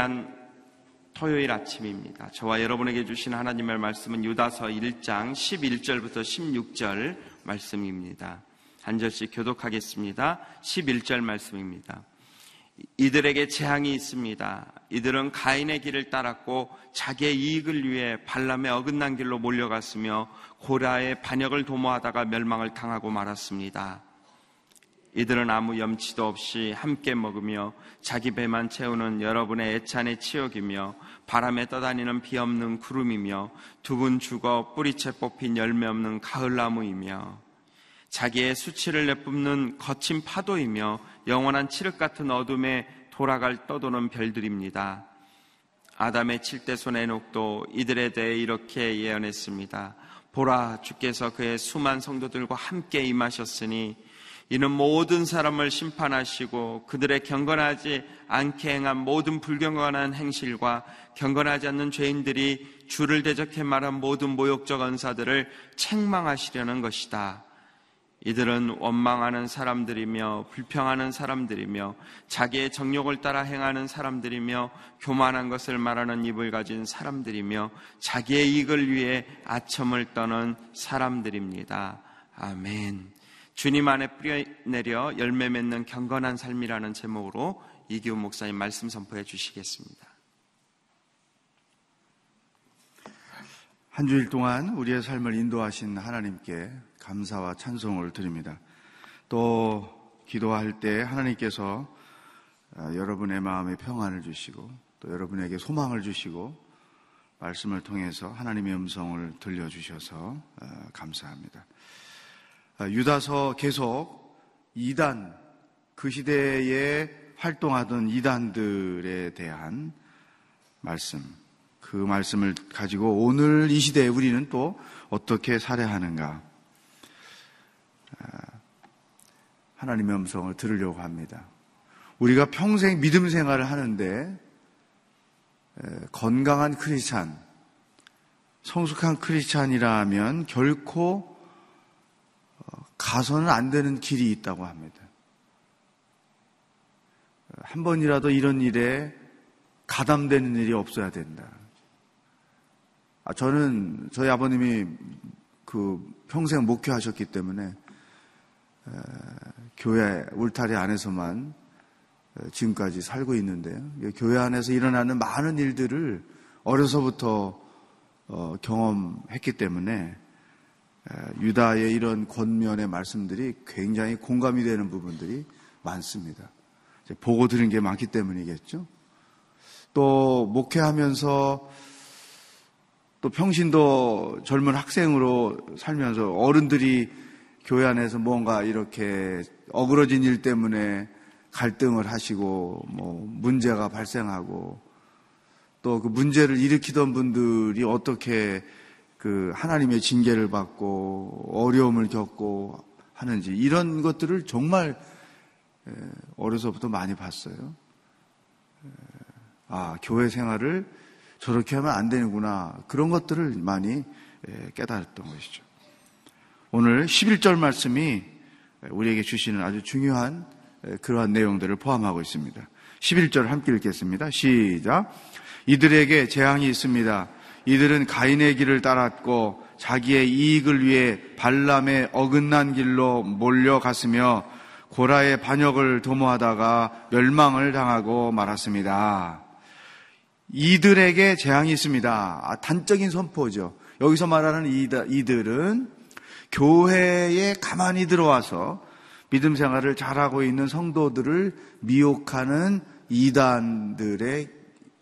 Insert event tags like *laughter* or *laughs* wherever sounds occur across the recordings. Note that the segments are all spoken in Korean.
귀한 토요일 아침입니다. 저와 여러분에게 주신 하나님의 말씀은 유다서 1장 11절부터 16절 말씀입니다. 한 절씩 교독하겠습니다. 11절 말씀입니다. 이들에게 재앙이 있습니다. 이들은 가인의 길을 따랐고 자기의 이익을 위해 발람의 어긋난 길로 몰려갔으며 고라의 반역을 도모하다가 멸망을 당하고 말았습니다. 이들은 아무 염치도 없이 함께 먹으며 자기 배만 채우는 여러분의 애찬의 치욕이며 바람에 떠다니는 비 없는 구름이며 두 분 죽어 뿌리채 뽑힌 열매 없는 가을나무이며 자기의 수치를 내뿜는 거친 파도이며 영원한 칠흑 같은 어둠에 돌아갈 떠도는 별들입니다. 아담의 칠대손 에녹도 이들에 대해 이렇게 예언했습니다. 보라 주께서 그의 수만 성도들과 함께 임하셨으니 이는 모든 사람을 심판하시고 그들의 경건하지 않게 행한 모든 불경건한 행실과 경건하지 않는 죄인들이 주를 대적해 말한 모든 모욕적 언사들을 책망하시려는 것이다. 이들은 원망하는 사람들이며 불평하는 사람들이며 자기의 정욕을 따라 행하는 사람들이며 교만한 것을 말하는 입을 가진 사람들이며 자기의 이익을 위해 아첨을 떠는 사람들입니다. 아멘. 주님 안에 뿌려내려 열매 맺는 경건한 삶이라는 제목으로 이기훈 목사님 말씀 선포해 주시겠습니다. 한 주일 동안 우리의 삶을 인도하신 하나님께 감사와 찬송을 드립니다. 또 기도할 때 하나님께서 아, 여러분의 마음에 평안을 주시고 또 여러분에게 소망을 주시고 말씀을 통해서 하나님의 음성을 들려주셔서 아, 감사합니다. 아, 유다서 계속 이단, 그 시대에 활동하던 이단들에 대한 말씀, 그 말씀을 가지고 오늘 이 시대에 우리는 또 어떻게 살아야 하는가 하나님의 음성을 들으려고 합니다. 우리가 평생 믿음 생활을 하는데 건강한 크리스찬, 성숙한 크리스찬이라면 결코 어, 가서는 안 되는 길이 있다고 합니다. 한 번이라도 이런 일에 가담되는 일이 없어야 된다. 아, 저는 저희 아버님이 그 평생 목회하셨기 때문에 교회 울타리 안에서만 지금까지 살고 있는데요. 교회 안에서 일어나는 많은 일들을 어려서부터 어, 경험했기 때문에 유다의 이런 권면의 말씀들이 굉장히 공감이 되는 부분들이 많습니다. 보고 들은 게 많기 때문이겠죠. 또 목회하면서 또 평신도 젊은 학생으로 살면서 어른들이 교회 안에서 뭔가 이렇게 어그러진 일 때문에 갈등을 하시고 뭐 문제가 발생하고 또 그 문제를 일으키던 분들이 어떻게 그 하나님의 징계를 받고 어려움을 겪고 하는지 이런 것들을 정말 어려서부터 많이 봤어요. 아, 교회 생활을 저렇게 하면 안 되는구나. 그런 것들을 많이 깨달았던 것이죠. 오늘 11절 말씀이 우리에게 주시는 아주 중요한 그러한 내용들을 포함하고 있습니다. 11절 함께 읽겠습니다. 시작. 이들에게 재앙이 있습니다. 이들은 가인의 길을 따랐고 자기의 이익을 위해 발람의 어긋난 길로 몰려갔으며 고라의 반역을 도모하다가 멸망을 당하고 말았습니다. 이들에게 재앙이 있습니다. 아, 단적인 선포죠. 여기서 말하는 이들은 교회에 가만히 들어와서 믿음 생활을 잘하고 있는 성도들을 미혹하는 이단들의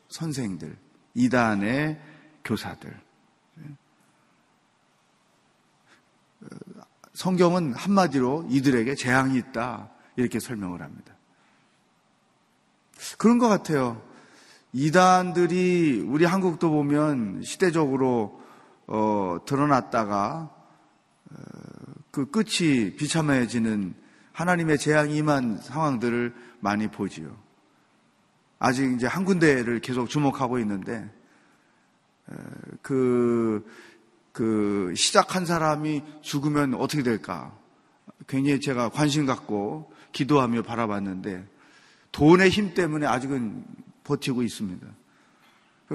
선생들, 이단의 교사들. 성경은 한마디로 이들에게 재앙이 있다. 이렇게 설명을 합니다. 그런 것 같아요. 이단들이 우리 한국도 보면 시대적으로 어, 드러났다가 그 끝이 비참해지는 하나님의 재앙이 임한 상황들을 많이 보지요. 아직 이제 한 군데를 계속 주목하고 있는데, 그, 그, 시작한 사람이 죽으면 어떻게 될까? 굉장히 제가 관심 갖고 기도하며 바라봤는데, 돈의 힘 때문에 아직은 버티고 있습니다.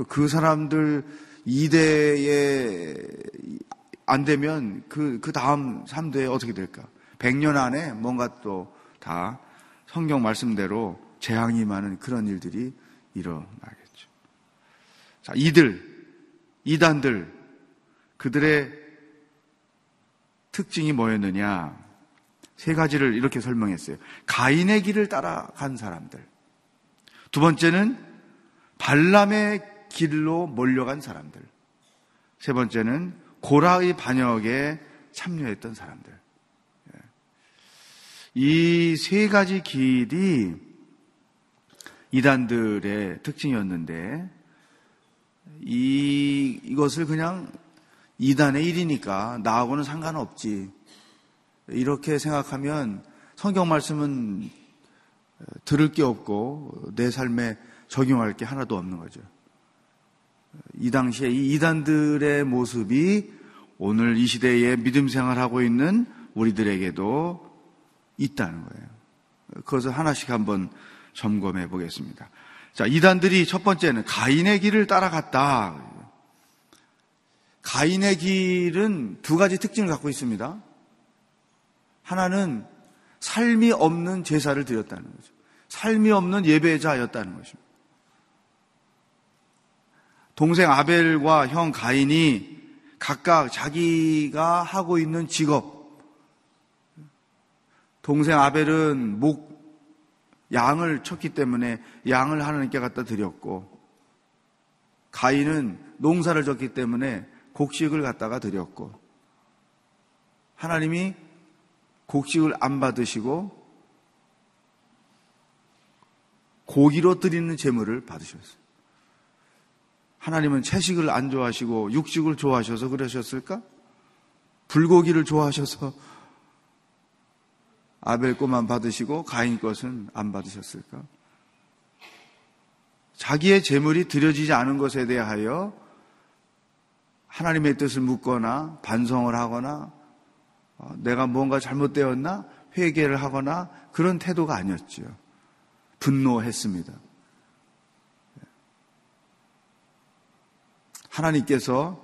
그 사람들 2대에 안 되면 그, 그 다음 3대에 어떻게 될까? 100년 안에 뭔가 또 다 성경 말씀대로 재앙이 많은 그런 일들이 일어나겠죠. 자, 이들, 이단들, 그들의 특징이 뭐였느냐? 세 가지를 이렇게 설명했어요. 가인의 길을 따라간 사람들. 두 번째는 발람의 길로 몰려간 사람들. 세 번째는 고라의 반역에 참여했던 사람들. 예. 이세 가지 길이 이단들의 특징이었는데, 이, 이것을 그냥 이단의 일이니까 나하고는 상관없지. 이렇게 생각하면 성경 말씀은 들을 게 없고 내 삶에 적용할 게 하나도 없는 거죠. 이 당시에 이 이단들의 모습이 오늘 이 시대에 믿음 생활하고 있는 우리들에게도 있다는 거예요. 그것을 하나씩 한번 점검해 보겠습니다. 자, 이단들이 첫 번째는 가인의 길을 따라갔다. 가인의 길은 두 가지 특징을 갖고 있습니다. 하나는 삶이 없는 제사를 드렸다는 거죠. 삶이 없는 예배자였다는 것입니다. 동생 아벨과 형 가인이 각각 자기가 하고 있는 직업. 동생 아벨은 목, 양을 쳤기 때문에 양을 하나님께 갖다 드렸고, 가인은 농사를 졌기 때문에 곡식을 갖다가 드렸고, 하나님이 곡식을 안 받으시고, 고기로 드리는 제물을 받으셨어요. 하나님은 채식을 안 좋아하시고 육식을 좋아하셔서 그러셨을까? 불고기를 좋아하셔서 아벨 것만 받으시고 가인 것은 안 받으셨을까? 자기의 재물이 드려지지 않은 것에 대하여 하나님의 뜻을 묻거나 반성을 하거나 어, 내가 뭔가 잘못되었나 회개를 하거나 그런 태도가 아니었죠. 분노했습니다. 하나님께서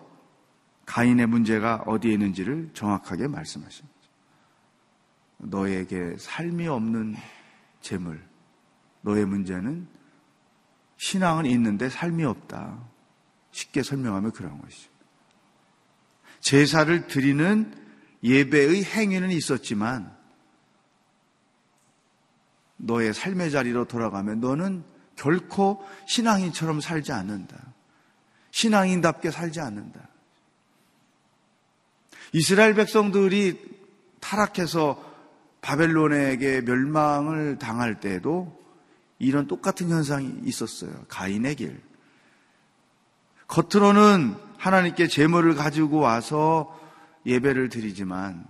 가인의 문제가 어디에 있는지를 정확하게 말씀하십니다. 너에게 삶이 없는 재물, 너의 문제는 신앙은 있는데 삶이 없다. 쉽게 설명하면 그런 것이죠. 제사를 드리는 예배의 행위는 있었지만 너의 삶의 자리로 돌아가면 너는 결코 신앙인처럼 살지 않는다. 신앙인답게 살지 않는다. 이스라엘 백성들이 타락해서 바벨론에게 멸망을 당할 때도 이런 똑같은 현상이 있었어요. 가인의 길. 겉으로는 하나님께 재물을 가지고 와서 예배를 드리지만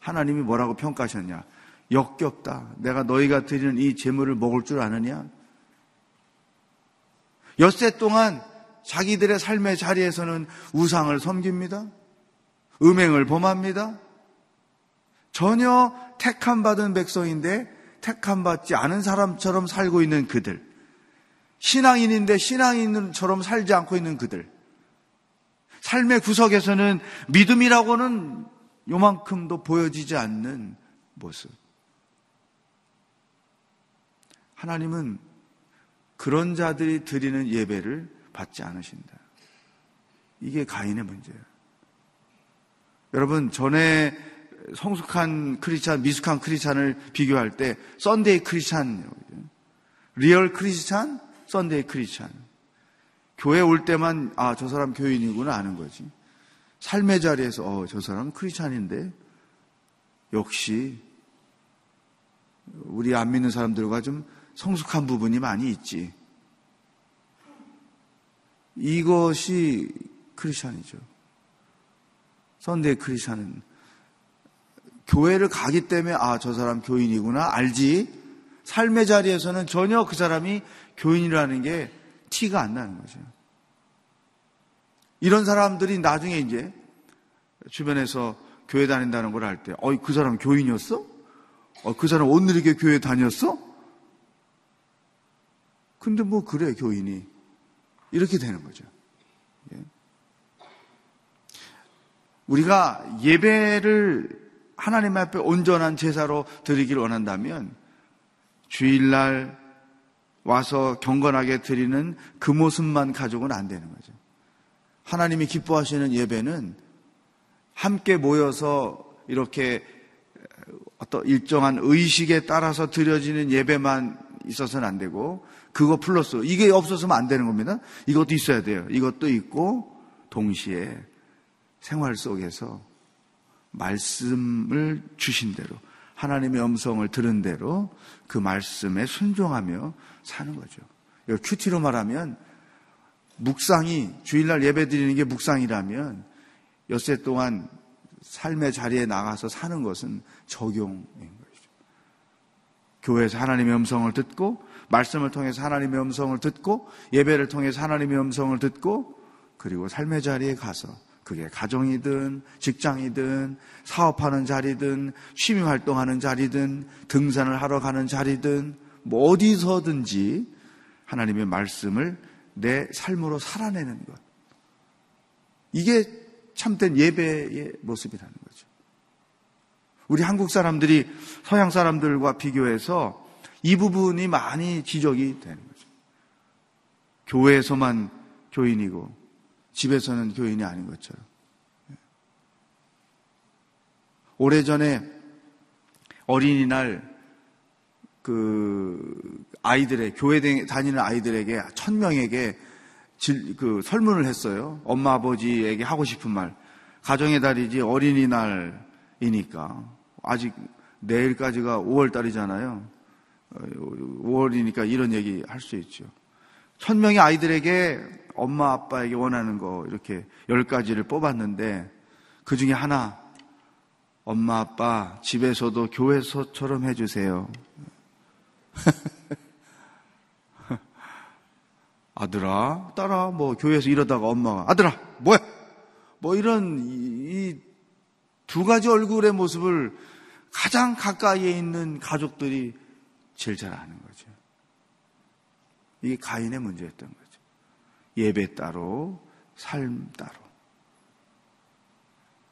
하나님이 뭐라고 평가하셨냐? 역겹다. 내가 너희가 드리는 이 재물을 먹을 줄 아느냐? 엿새 동안 자기들의 삶의 자리에서는 우상을 섬깁니다. 음행을 범합니다. 전혀 택함 받은 백성인데 택함 받지 않은 사람처럼 살고 있는 그들. 신앙인인데 신앙인처럼 살지 않고 있는 그들. 삶의 구석에서는 믿음이라고는 요만큼도 보여지지 않는 모습. 하나님은 그런 자들이 드리는 예배를 받지 않으신다. 이게 가인의 문제예요. 여러분, 전에 성숙한 크리스찬, 미숙한 크리스찬을 비교할 때 Sunday Christian, real Christian, Sunday Christian. 교회 올 때만 아, 저 사람 교인이구나 아는 거지. 삶의 자리에서 어, 저 사람 크리스찬인데 역시 우리 안 믿는 사람들과 좀 성숙한 부분이 많이 있지. 이것이 크리스천이죠. 선대 크리스천은 교회를 가기 때문에 아, 저 사람 교인이구나 알지. 삶의 자리에서는 전혀 그 사람이 교인이라는 게 티가 안 나는 거죠. 이런 사람들이 나중에 이제 주변에서 교회 다닌다는 걸할 때, 어이, 그 사람 교인이었어? 어, 그 사람 오늘 이렇게 교회 다녔어? 근데 뭐 그래 교인이 이렇게 되는 거죠. 예. 우리가 예배를 하나님 앞에 온전한 제사로 드리기를 원한다면 주일날 와서 경건하게 드리는 그 모습만 가지고는 안 되는 거죠. 하나님이 기뻐하시는 예배는 함께 모여서 이렇게 어떤 일정한 의식에 따라서 드려지는 예배만 있어서는 안 되고 그거 플러스 이게 없어서는 안 되는 겁니다. 이것도 있어야 돼요. 이것도 있고 동시에 생활 속에서 말씀을 주신 대로 하나님의 음성을 들은 대로 그 말씀에 순종하며 사는 거죠. 큐티로 말하면 묵상이 주일날 예배 드리는 게 묵상이라면 엿새 동안 삶의 자리에 나가서 사는 것은 적용인 것이죠. 교회에서 하나님의 음성을 듣고 말씀을 통해서 하나님의 음성을 듣고 예배를 통해서 하나님의 음성을 듣고 그리고 삶의 자리에 가서 그게 가정이든 직장이든 사업하는 자리든 취미 활동하는 자리든 등산을 하러 가는 자리든 뭐 어디서든지 하나님의 말씀을 내 삶으로 살아내는 것. 이게 참된 예배의 모습이라는 거죠. 우리 한국 사람들이 서양 사람들과 비교해서 이 부분이 많이 지적이 되는 거죠. 교회에서만 교인이고 집에서는 교인이 아닌 것처럼. 오래전에 어린이날 그 아이들의 교회 다니는 아이들에게 천 명에게 그 설문을 했어요. 엄마 아버지에게 하고 싶은 말. 가정의 달이지 어린이날이니까 아직 내일까지가 5월 달이잖아요. 5월이니까 이런 얘기 할 수 있죠. 천 명의 아이들에게 엄마 아빠에게 원하는 거 이렇게 열 가지를 뽑았는데 그 중에 하나 엄마 아빠 집에서도 교회서처럼 해주세요. *laughs* 아들아, 딸아, 뭐 교회에서 이러다가 엄마가 아들아, 뭐야? 뭐 이런 이두 가지 얼굴의 모습을 가장 가까이에 있는 가족들이 제일 잘 아는 거죠. 이게 가인의 문제였던 거죠. 예배 따로, 삶 따로.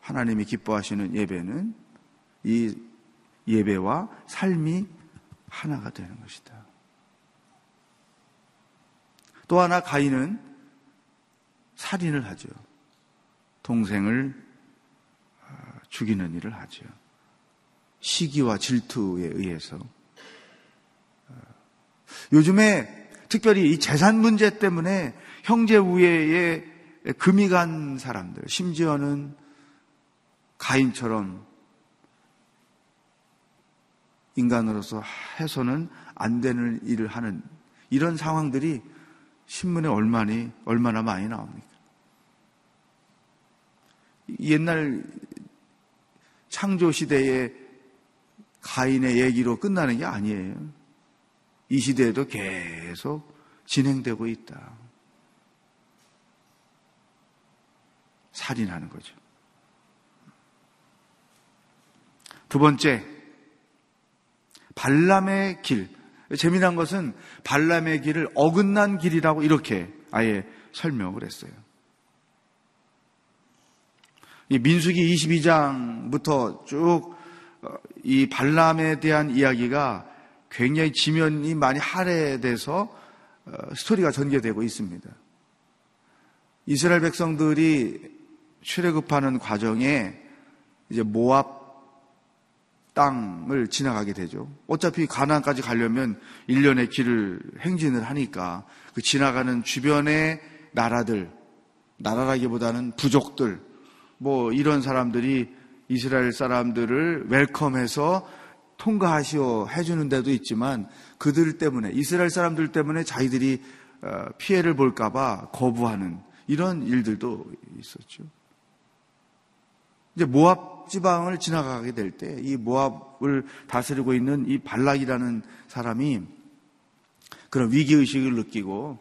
하나님이 기뻐하시는 예배는 이 예배와 삶이 하나가 되는 것이다. 또 하나 가인은 살인을 하죠. 동생을 어, 죽이는 일을 하죠. 시기와 질투에 의해서. 어, 요즘에 특별히 이 재산 문제 때문에 형제 우애에 금이 간 사람들, 심지어는 가인처럼 인간으로서 해서는 안 되는 일을 하는 이런 상황들이 신문에 얼마니, 얼마나 많이 나옵니까? 옛날 창조 시대의 가인의 얘기로 끝나는 게 아니에요. 이 시대에도 계속 진행되고 있다. 살인하는 거죠. 두 번째, 발람의 길. 재미난 것은 발람의 길을 어긋난 길이라고 이렇게 아예 설명을 했어요. 이 민수기 22장부터 쭉이 어, 발람에 대한 이야기가 굉장히 지면이 많이 할애돼서 어, 스토리가 전개되고 있습니다. 이스라엘 백성들이 출애굽하는 과정에 이제 모압 땅을 지나가게 되죠. 어차피 가나안까지 가려면 1년의 길을 행진을 하니까 그 지나가는 주변의 나라들, 나라라기보다는 부족들, 뭐 이런 사람들이 이스라엘 사람들을 웰컴해서 통과하시오 해주는 데도 있지만 그들 때문에 이스라엘 사람들 때문에 자기들이 어, 피해를 볼까봐 거부하는 이런 일들도 있었죠. 이제 모압 지방을 지나가게 될 때 이 모압을 다스리고 있는 이 발락이라는 사람이 그런 위기 의식을 느끼고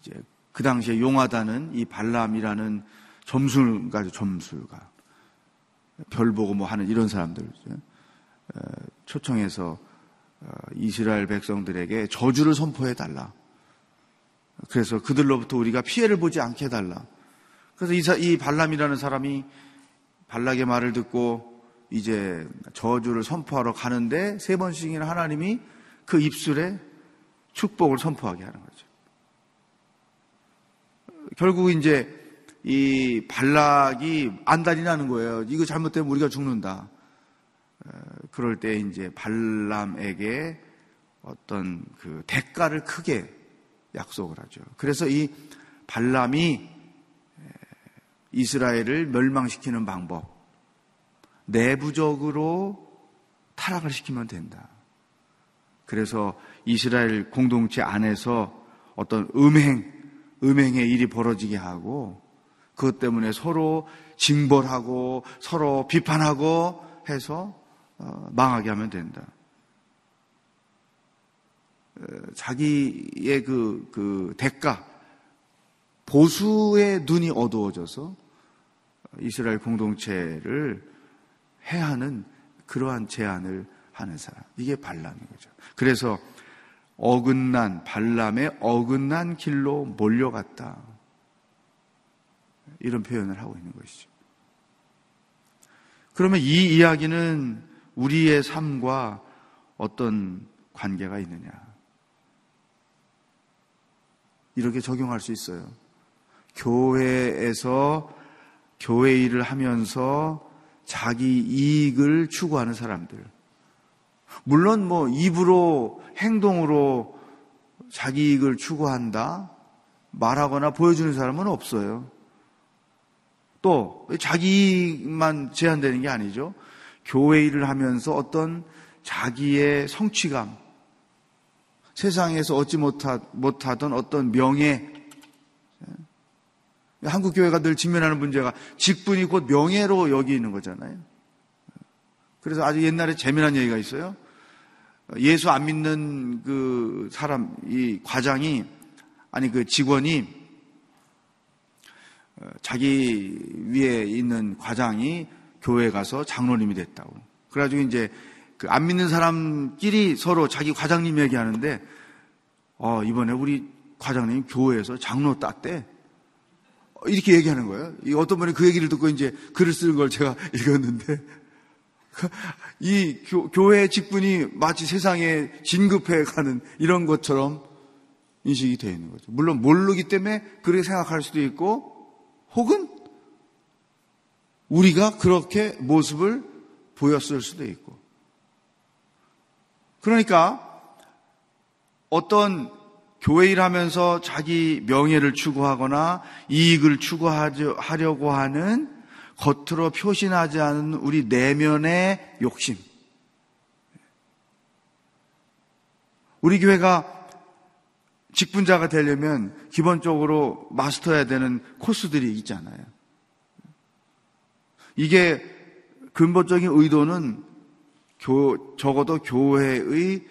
이제 그 당시에 용하다는 이 발람이라는 점술가죠 점술가 별 보고 뭐 하는 이런 사람들 초청해서 어, 이스라엘 백성들에게 저주를 선포해 달라 그래서 그들로부터 우리가 피해를 보지 않게 해달라. 그래서 이 발람이라는 사람이 발락의 말을 듣고 이제 저주를 선포하러 가는데 세 번씩이나 하나님이 그 입술에 축복을 선포하게 하는 거죠. 결국 이제 이 발락이 안달이 나는 거예요. 이거 잘못되면 우리가 죽는다. 그럴 때 이제 발람에게 어떤 그 대가를 크게 약속을 하죠. 그래서 이 발람이 이스라엘을 멸망시키는 방법, 내부적으로 타락을 시키면 된다. 그래서 이스라엘 공동체 안에서 어떤 음행, 음행의 일이 벌어지게 하고 그것 때문에 서로 징벌하고 서로 비판하고 해서 어, 망하게 하면 된다. 어, 자기의 그, 그 대가, 보수의 눈이 어두워져서 이스라엘 공동체를 해하는 그러한 제안을 하는 사람. 이게 발람인 거죠. 그래서 어긋난, 발람의 어긋난 길로 몰려갔다. 이런 표현을 하고 있는 것이죠. 그러면 이 이야기는 우리의 삶과 어떤 관계가 있느냐? 이렇게 적용할 수 있어요. 교회에서 교회 일을 하면서 자기 이익을 추구하는 사람들. 물론 뭐 입으로 행동으로 자기 이익을 추구한다 말하거나 보여주는 사람은 없어요. 또 자기 이익만 제한되는 게 아니죠. 교회 일을 하면서 어떤 자기의 성취감, 세상에서 얻지 못하, 못하던 어떤 명예, 한국 교회가 늘 직면하는 문제가 직분이 곧 명예로 여기는 거잖아요. 그래서 아주 옛날에 재미난 얘기가 있어요. 예수 안 믿는 그 사람, 이 과장이, 아니 그 직원이 자기 위에 있는 과장이 교회 에 가서 장로님이 됐다고. 그래가지고 이제 그 안 믿는 사람끼리 서로 자기 과장님 얘기하는데, 어, 이번에 우리 과장님 교회에서 장로 땄대. 이렇게 얘기하는 거예요. 어떤 분이 그 얘기를 듣고 이제 글을 쓰는 걸 제가 *laughs* 읽었는데, 이 교, 회 직분이 마치 세상에 진급해 가는 이런 것처럼 인식이 되어 있는 거죠. 물론 모르기 때문에 그렇게 생각할 수도 있고, 혹은 우리가 그렇게 모습을 보였을 수도 있고. 그러니까 어떤 교회 일하면서 자기 명예를 추구하거나 이익을 추구하려고 하는 겉으로 표신하지 않은 우리 내면의 욕심. 우리 교회가 직분자가 되려면 기본적으로 마스터해야 되는 코스들이 있잖아요. 이게 근본적인 의도는 교, 적어도 교회의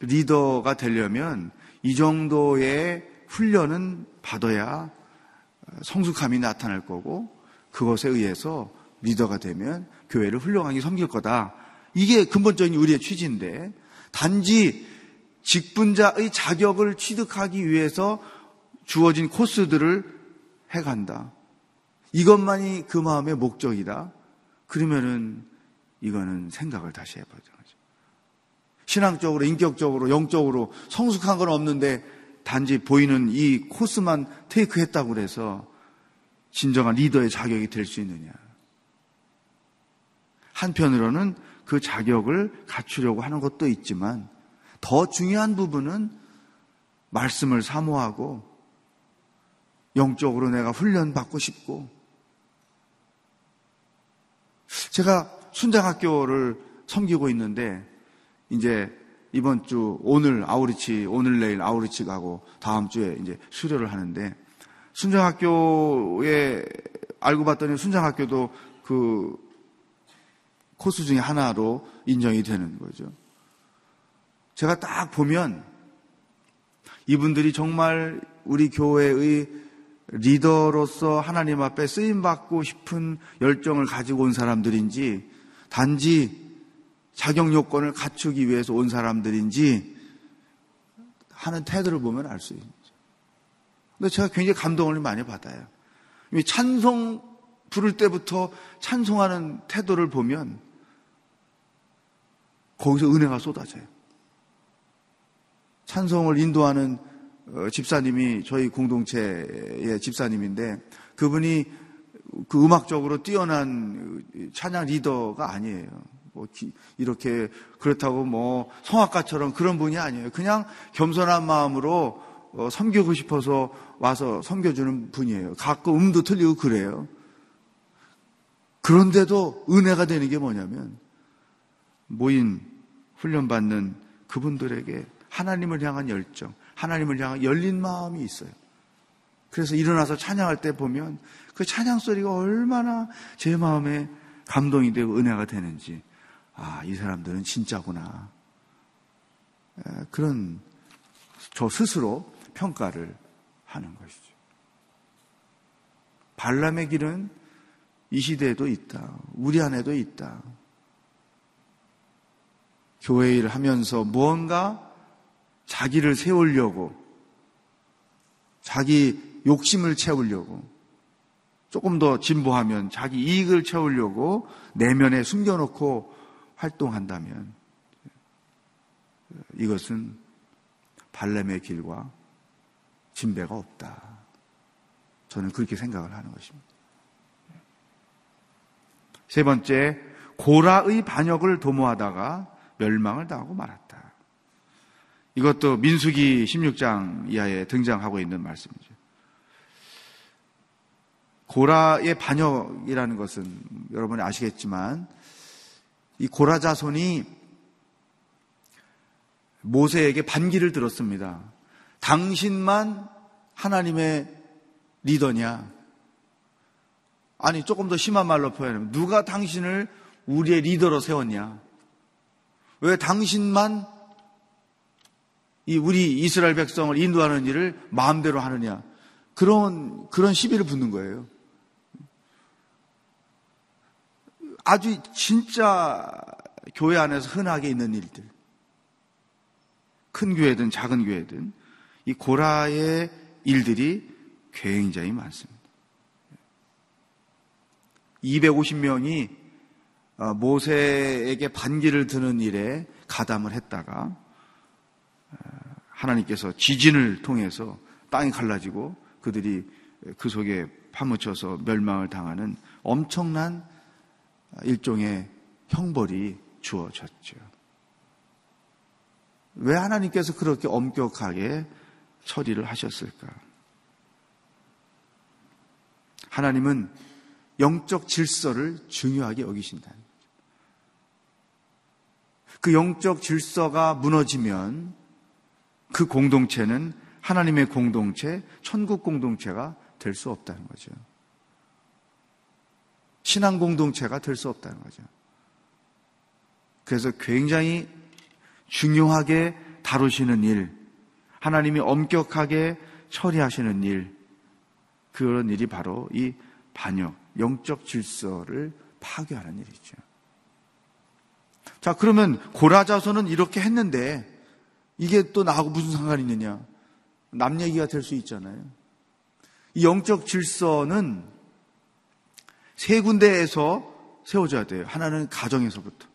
리더가 되려면 이 정도의 훈련은 받아야 성숙함이 나타날 거고 그것에 의해서 리더가 되면 교회를 훌륭하게 섬길 거다. 이게 근본적인 우리의 취지인데 단지 직분자의 자격을 취득하기 위해서 주어진 코스들을 해간다. 이것만이 그 마음의 목적이다. 그러면은 이거는 생각을 다시 해보자. 신앙적으로, 인격적으로, 영적으로 성숙한 건 없는데 단지 보이는 이 코스만 테이크했다고 그래서 진정한 리더의 자격이 될 수 있느냐. 한편으로는 그 자격을 갖추려고 하는 것도 있지만 더 중요한 부분은 말씀을 사모하고 영적으로 내가 훈련받고 싶고 제가 순장학교를 섬기고 있는데 이제 이번 주 오늘 아우리치 오늘 내일 아우리치 가고 다음 주에 이제 수료를 하는데 순장학교에 알고 봤더니 순장학교도 그 코스 중에 하나로 인정이 되는 거죠. 제가 딱 보면 이분들이 정말 우리 교회의 리더로서 하나님 앞에 쓰임 받고 싶은 열정을 가지고 온 사람들인지 단지 자격 요건을 갖추기 위해서 온 사람들인지 하는 태도를 보면 알 수 있죠. 근데 제가 굉장히 감동을 많이 받아요. 찬송 부를 때부터 찬송하는 태도를 보면 거기서 은혜가 쏟아져요. 찬송을 인도하는 어, 집사님이 저희 공동체의 집사님인데 그분이 그 음악적으로 뛰어난 찬양 리더가 아니에요. 뭐 이렇게 그렇다고 뭐 성악가처럼 그런 분이 아니에요. 그냥 겸손한 마음으로 어, 섬기고 싶어서 와서 섬겨주는 분이에요. 가끔 음도 틀리고 그래요. 그런데도 은혜가 되는 게 뭐냐면 모인 훈련받는 그분들에게 하나님을 향한 열정, 하나님을 향한 열린 마음이 있어요. 그래서 일어나서 찬양할 때 보면 그 찬양 소리가 얼마나 제 마음에 감동이 되고 은혜가 되는지, 아, 이 사람들은 진짜구나. 그런 저 스스로 평가를 하는 것이죠. 발람의 길은 이 시대에도 있다. 우리 안에도 있다. 교회 일 하면서 무언가 자기를 세우려고, 자기 욕심을 채우려고, 조금 더 진보하면 자기 이익을 채우려고 내면에 숨겨놓고 활동한다면 이것은 발렘의 길과 진배가 없다. 저는 그렇게 생각을 하는 것입니다. 세 번째, 고라의 반역을 도모하다가 멸망을 당하고 말았다. 이것도 민수기 16장 이하에 등장하고 있는 말씀이죠. 고라의 반역이라는 것은 여러분이 아시겠지만 이 고라 자손이 모세에게 반기를 들었습니다. 당신만 하나님의 리더냐? 아니, 조금 더 심한 말로 표현하면, 누가 당신을 우리의 리더로 세웠냐? 왜 당신만 이 우리 이스라엘 백성을 인도하는 일을 마음대로 하느냐? 그런, 그런 시비를 붙는 거예요. 아주 진짜 교회 안에서 흔하게 있는 일들. 큰 교회든 작은 교회든 이 고라의 일들이 굉장히 많습니다. 250명이 어, 모세에게 반기를 드는 일에 가담을 했다가 어, 하나님께서 지진을 통해서 땅이 갈라지고 그들이 그 속에 파묻혀서 멸망을 당하는 엄청난 일종의 형벌이 주어졌죠. 왜 하나님께서 그렇게 엄격하게 처리를 하셨을까? 하나님은 영적 질서를 중요하게 여기신다. 그 영적 질서가 무너지면 그 공동체는 하나님의 공동체, 천국 공동체가 될 수 없다는 거죠. 신앙 공동체가 될 수 없다는 거죠. 그래서 굉장히 중요하게 다루시는 일, 하나님이 엄격하게 처리하시는 일, 그런 일이 바로 이 반역, 영적 질서를 파괴하는 일이죠. 자, 그러면 고라자손은 이렇게 했는데 이게 또 나하고 무슨 상관이 있느냐? 남 얘기가 될 수 있잖아요. 이 영적 질서는 세 군데에서 세워져야 돼요. 하나는 가정에서부터.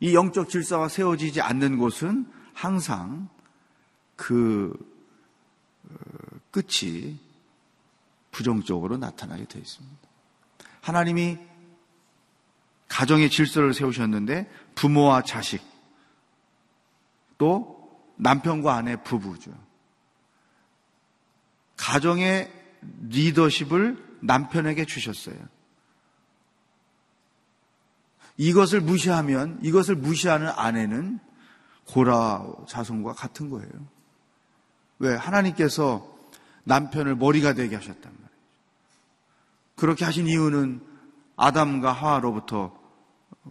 이 영적 질서가 세워지지 않는 곳은 항상 그 어, 끝이 부정적으로 나타나게 되어 있습니다. 하나님이 가정의 질서를 세우셨는데 부모와 자식 또 남편과 아내 부부죠. 가정의 리더십을 남편에게 주셨어요. 이것을 무시하면 이것을 무시하는 아내는 고라 자손과 같은 거예요. 왜 하나님께서 남편을 머리가 되게 하셨단 말이에요. 그렇게 하신 이유는 아담과 하와로부터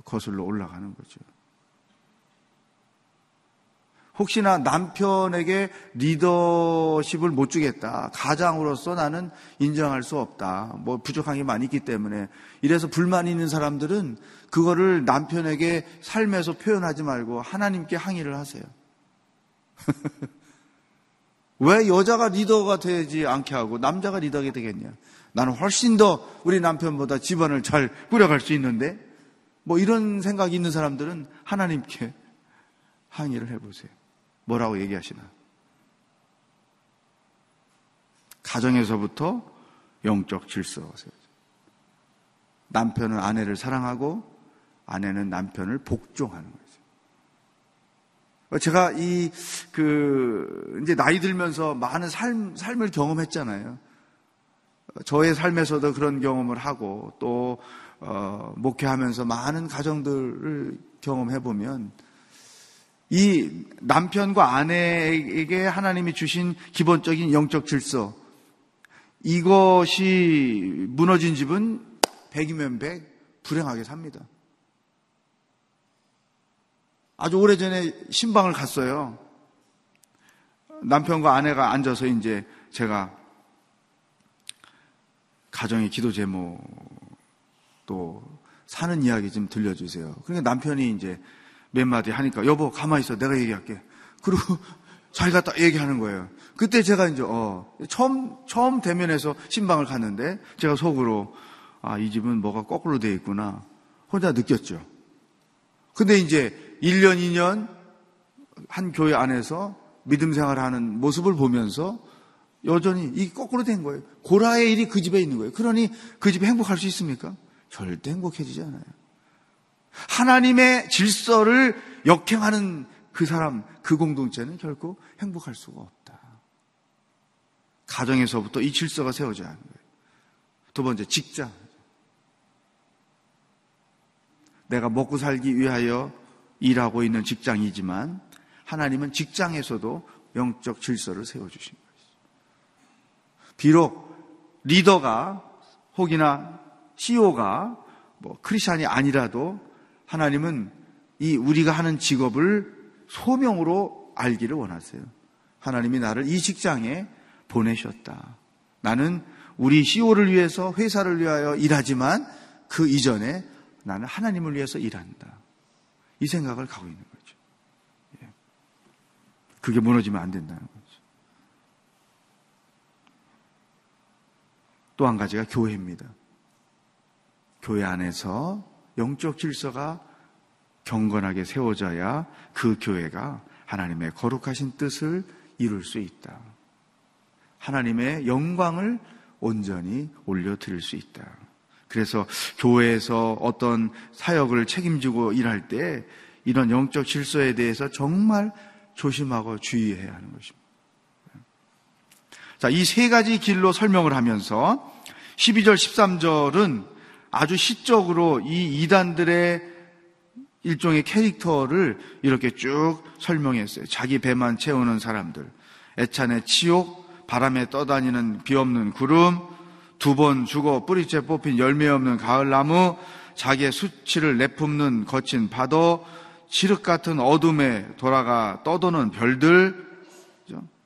거슬러 올라가는 거죠. 혹시나 남편에게 리더십을 못 주겠다. 가장으로서 나는 인정할 수 없다. 뭐 부족한 게 많이 있기 때문에. 이래서 불만 있는 사람들은 그거를 남편에게 삶에서 표현하지 말고 하나님께 항의를 하세요. *laughs* 왜 여자가 리더가 되지 않게 하고 남자가 리더가 되겠냐? 나는 훨씬 더 우리 남편보다 집안을 잘 꾸려갈 수 있는데 뭐 이런 생각이 있는 사람들은 하나님께 항의를 해보세요. 뭐라고 얘기하시나? 가정에서부터 영적 질서가 세워져. 남편은 아내를 사랑하고 아내는 남편을 복종하는 거죠. 제가 이, 그, 이제 나이 들면서 많은 삶, 삶을 경험했잖아요. 저의 삶에서도 그런 경험을 하고 또, 어, 목회하면서 많은 가정들을 경험해보면 이 남편과 아내에게 하나님이 주신 기본적인 영적 질서, 이것이 무너진 집은 백이면 백 불행하게 삽니다. 아주 오래전에 신방을 갔어요. 남편과 아내가 앉아서 이제 제가 가정의 기도 제목 또 사는 이야기 좀 들려주세요. 그러니까 남편이 이제 몇 마디 하니까 여보 가만히 있어 내가 얘기할게. 그리고 *laughs* 자기가 딱 얘기하는 거예요. 그때 제가 이제 어 처음 처음 대면해서 신방을 갔는데 제가 속으로 아 이 집은 뭐가 거꾸로 돼 있구나 혼자 느꼈죠. 근데 이제 1년, 2년 한 교회 안에서 믿음 생활하는 모습을 보면서 여전히 이 거꾸로 된 거예요. 고라의 일이 그 집에 있는 거예요. 그러니 그 집에 행복할 수 있습니까? 절대 행복해지지 않아요. 하나님의 질서를 역행하는 그 사람, 그 공동체는 결코 행복할 수가 없다. 가정에서부터 이 질서가 세워져야 하는 거예요. 두 번째, 직장. 내가 먹고 살기 위하여 일하고 있는 직장이지만 하나님은 직장에서도 영적 질서를 세워주신 것이죠. 비록 리더가 혹이나 CEO가 뭐 크리스찬이 아니라도 하나님은 이 우리가 하는 직업을 소명으로 알기를 원하세요. 하나님이 나를 이 직장에 보내셨다. 나는 우리 CEO를 위해서 회사를 위하여 일하지만 그 이전에 나는 하나님을 위해서 일한다. 이 생각을 갖고 있는 거죠. 예. 그게 무너지면 안 된다는 거죠. 또 한 가지가 교회입니다. 교회 안에서 영적 질서가 경건하게 세워져야 그 교회가 하나님의 거룩하신 뜻을 이룰 수 있다. 하나님의 영광을 온전히 올려드릴 수 있다. 그래서 교회에서 어떤 사역을 책임지고 일할 때 이런 영적 질서에 대해서 정말 조심하고 주의해야 하는 것입니다. 자, 이 세 가지 길로 설명을 하면서 12절, 13절은 아주 시적으로 이 이단들의 일종의 캐릭터를 이렇게 쭉 설명했어요. 자기 배만 채우는 사람들, 애찬의 치욕, 바람에 떠다니는 비 없는 구름, 두 번 죽어 뿌리째 뽑힌 열매 없는 가을나무, 자기의 수치를 내품는 거친 파도, 칠흑 같은 어둠에 돌아가 떠도는 별들,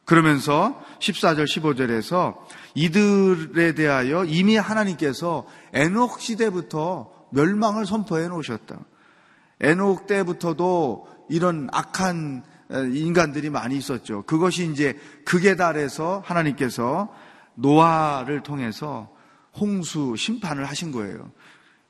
그러면서 14절, 15절에서 이들에 대하여 이미 하나님께서 에녹 시대부터 멸망을 선포해 놓으셨다. 에녹 때부터도 이런 악한 인간들이 많이 있었죠. 그것이 이제 극에 달해서 하나님께서 노아를 통해서 홍수 심판을 하신 거예요.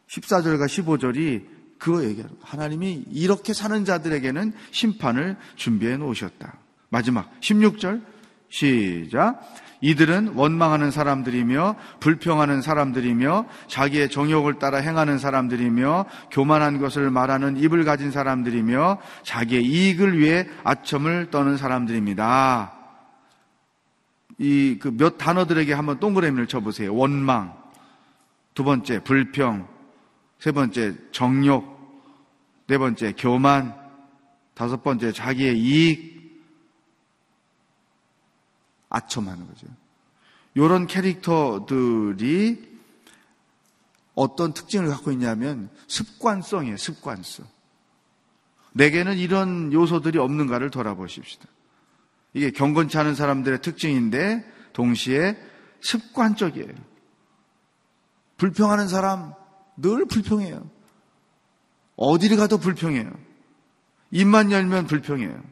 14절과 15절이 그거 얘기하는 하나님이 이렇게 사는 자들에게는 심판을 준비해 놓으셨다. 마지막 16절 시작. 이들은 원망하는 사람들이며 불평하는 사람들이며 자기의 정욕을 따라 행하는 사람들이며 교만한 것을 말하는 입을 가진 사람들이며 자기의 이익을 위해 아첨을 떠는 사람들입니다. 이 그 몇 단어들에게 한번 동그라미를 쳐보세요. 원망. 두 번째, 불평. 세 번째, 정욕. 네 번째, 교만. 다섯 번째, 자기의 이익. 아첨하는 거죠. 이런 캐릭터들이 어떤 특징을 갖고 있냐면 습관성이에요, 습관성. 내게는 이런 요소들이 없는가를 돌아보십시다. 이게 경건치 않은 사람들의 특징인데 동시에 습관적이에요. 불평하는 사람 늘 불평해요. 어디를 가도 불평해요. 입만 열면 불평해요.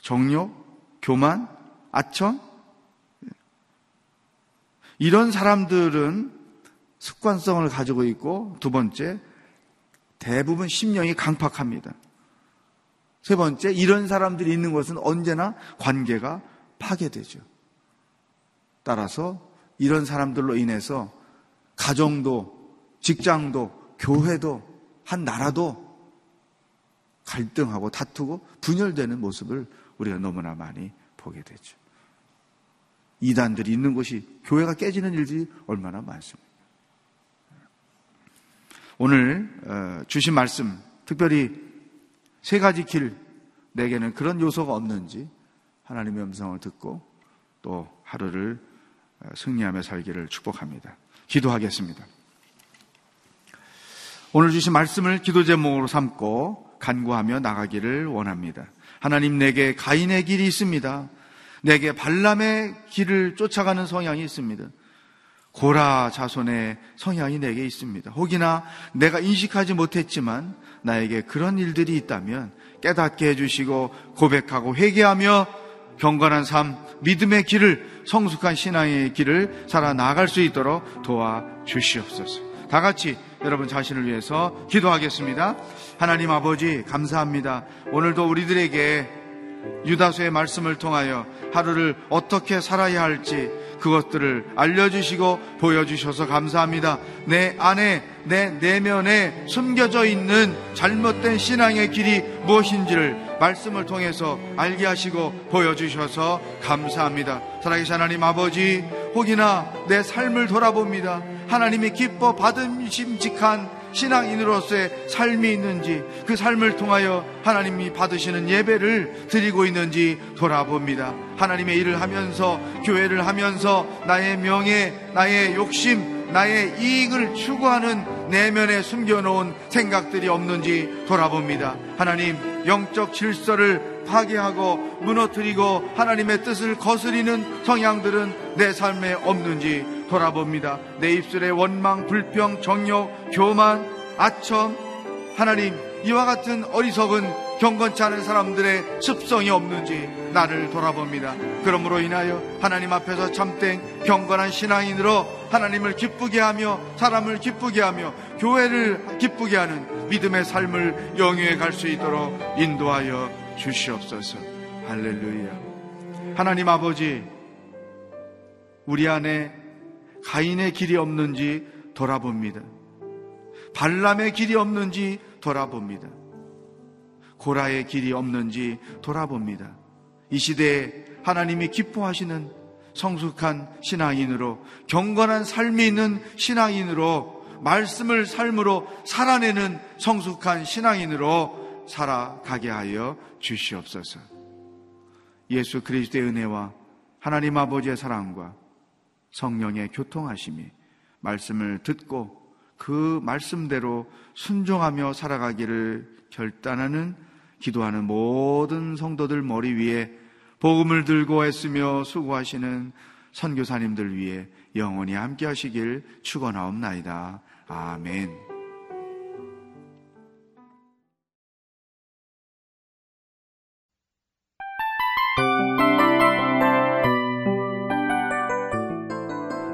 정욕, 교만, 아첨? 이런 사람들은 습관성을 가지고 있고 두 번째 대부분 심령이 강팍합니다. 세 번째 이런 사람들이 있는 것은 언제나 관계가 파괴되죠. 따라서 이런 사람들로 인해서 가정도 직장도 교회도 한 나라도 갈등하고 다투고 분열되는 모습을 우리가 너무나 많이 보게 되죠. 이단들이 있는 곳이 교회가 깨지는 일들이 얼마나 많습니다. 오늘 어, 주신 말씀, 특별히 세 가지 길, 내게는 그런 요소가 없는지 하나님의 음성을 듣고 또 하루를 어, 승리하며 살기를 축복합니다. 기도하겠습니다. 오늘 주신 말씀을 기도 제목으로 삼고 간구하며 나가기를 원합니다. 하나님 내게 가인의 길이 있습니다. 내게 발람의 길을 쫓아가는 성향이 있습니다. 고라 자손의 성향이 내게 있습니다. 혹이나 내가 인식하지 못했지만 나에게 그런 일들이 있다면 깨닫게 해주시고 고백하고 회개하며 경건한 삶, 믿음의 길을 성숙한 신앙의 길을 살아 나갈 수 있도록 도와 주시옵소서. 다 같이 여러분 자신을 위해서 기도하겠습니다. 하나님 아버지 감사합니다. 오늘도 우리들에게 유다서의 말씀을 통하여 하루를 어떻게 살아야 할지 그것들을 알려주시고 보여주셔서 감사합니다. 내 안에, 내 내면에 숨겨져 있는 잘못된 신앙의 길이 무엇인지를 말씀을 통해서 알게 하시고 보여주셔서 감사합니다. 살아계신 하나님 아버지, 혹이나 내 삶을 돌아봅니다. 하나님이 기뻐 받음심직한 신앙인으로서의 삶이 있는지 그 삶을 통하여 하나님이 받으시는 예배를 드리고 있는지 돌아봅니다. 하나님의 일을 하면서 교회를 하면서 나의 명예, 나의 욕심, 나의 이익을 추구하는 내면에 숨겨놓은 생각들이 없는지 돌아봅니다. 하나님, 영적 질서를 파괴하고 무너뜨리고 하나님의 뜻을 거스리는 성향들은 내 삶에 없는지 돌아봅니다. 내 입술에 원망, 불평, 정욕, 교만, 아첨, 하나님, 이와 같은 어리석은 경건치 않은 사람들의 습성이 없는지 나를 돌아봅니다. 그러므로 인하여 하나님 앞에서 참된 경건한 신앙인으로 하나님을 기쁘게 하며 사람을 기쁘게 하며 교회를 기쁘게 하는 믿음의 삶을 영위해 갈 수 있도록 인도하여 주시옵소서. 할렐루야. 하나님 아버지, 우리 안에 가인의 길이 없는지 돌아봅니다. 발람의 길이 없는지 돌아봅니다. 고라의 길이 없는지 돌아봅니다. 이 시대에 하나님이 기뻐하시는 성숙한 신앙인으로 경건한 삶이 있는 신앙인으로 말씀을 삶으로 살아내는 성숙한 신앙인으로 살아가게 하여 주시옵소서. 예수 그리스도의 은혜와 하나님 아버지의 사랑과 성령의 교통하심이 말씀을 듣고 그 말씀대로 순종하며 살아가기를 결단하는 기도하는 모든 성도들 머리 위에 복음을 들고 애쓰며 수고하시는 선교사님들 위해 영원히 함께 하시길 축원하옵나이다. 아멘.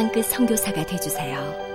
땅끝 성교사가 되주세요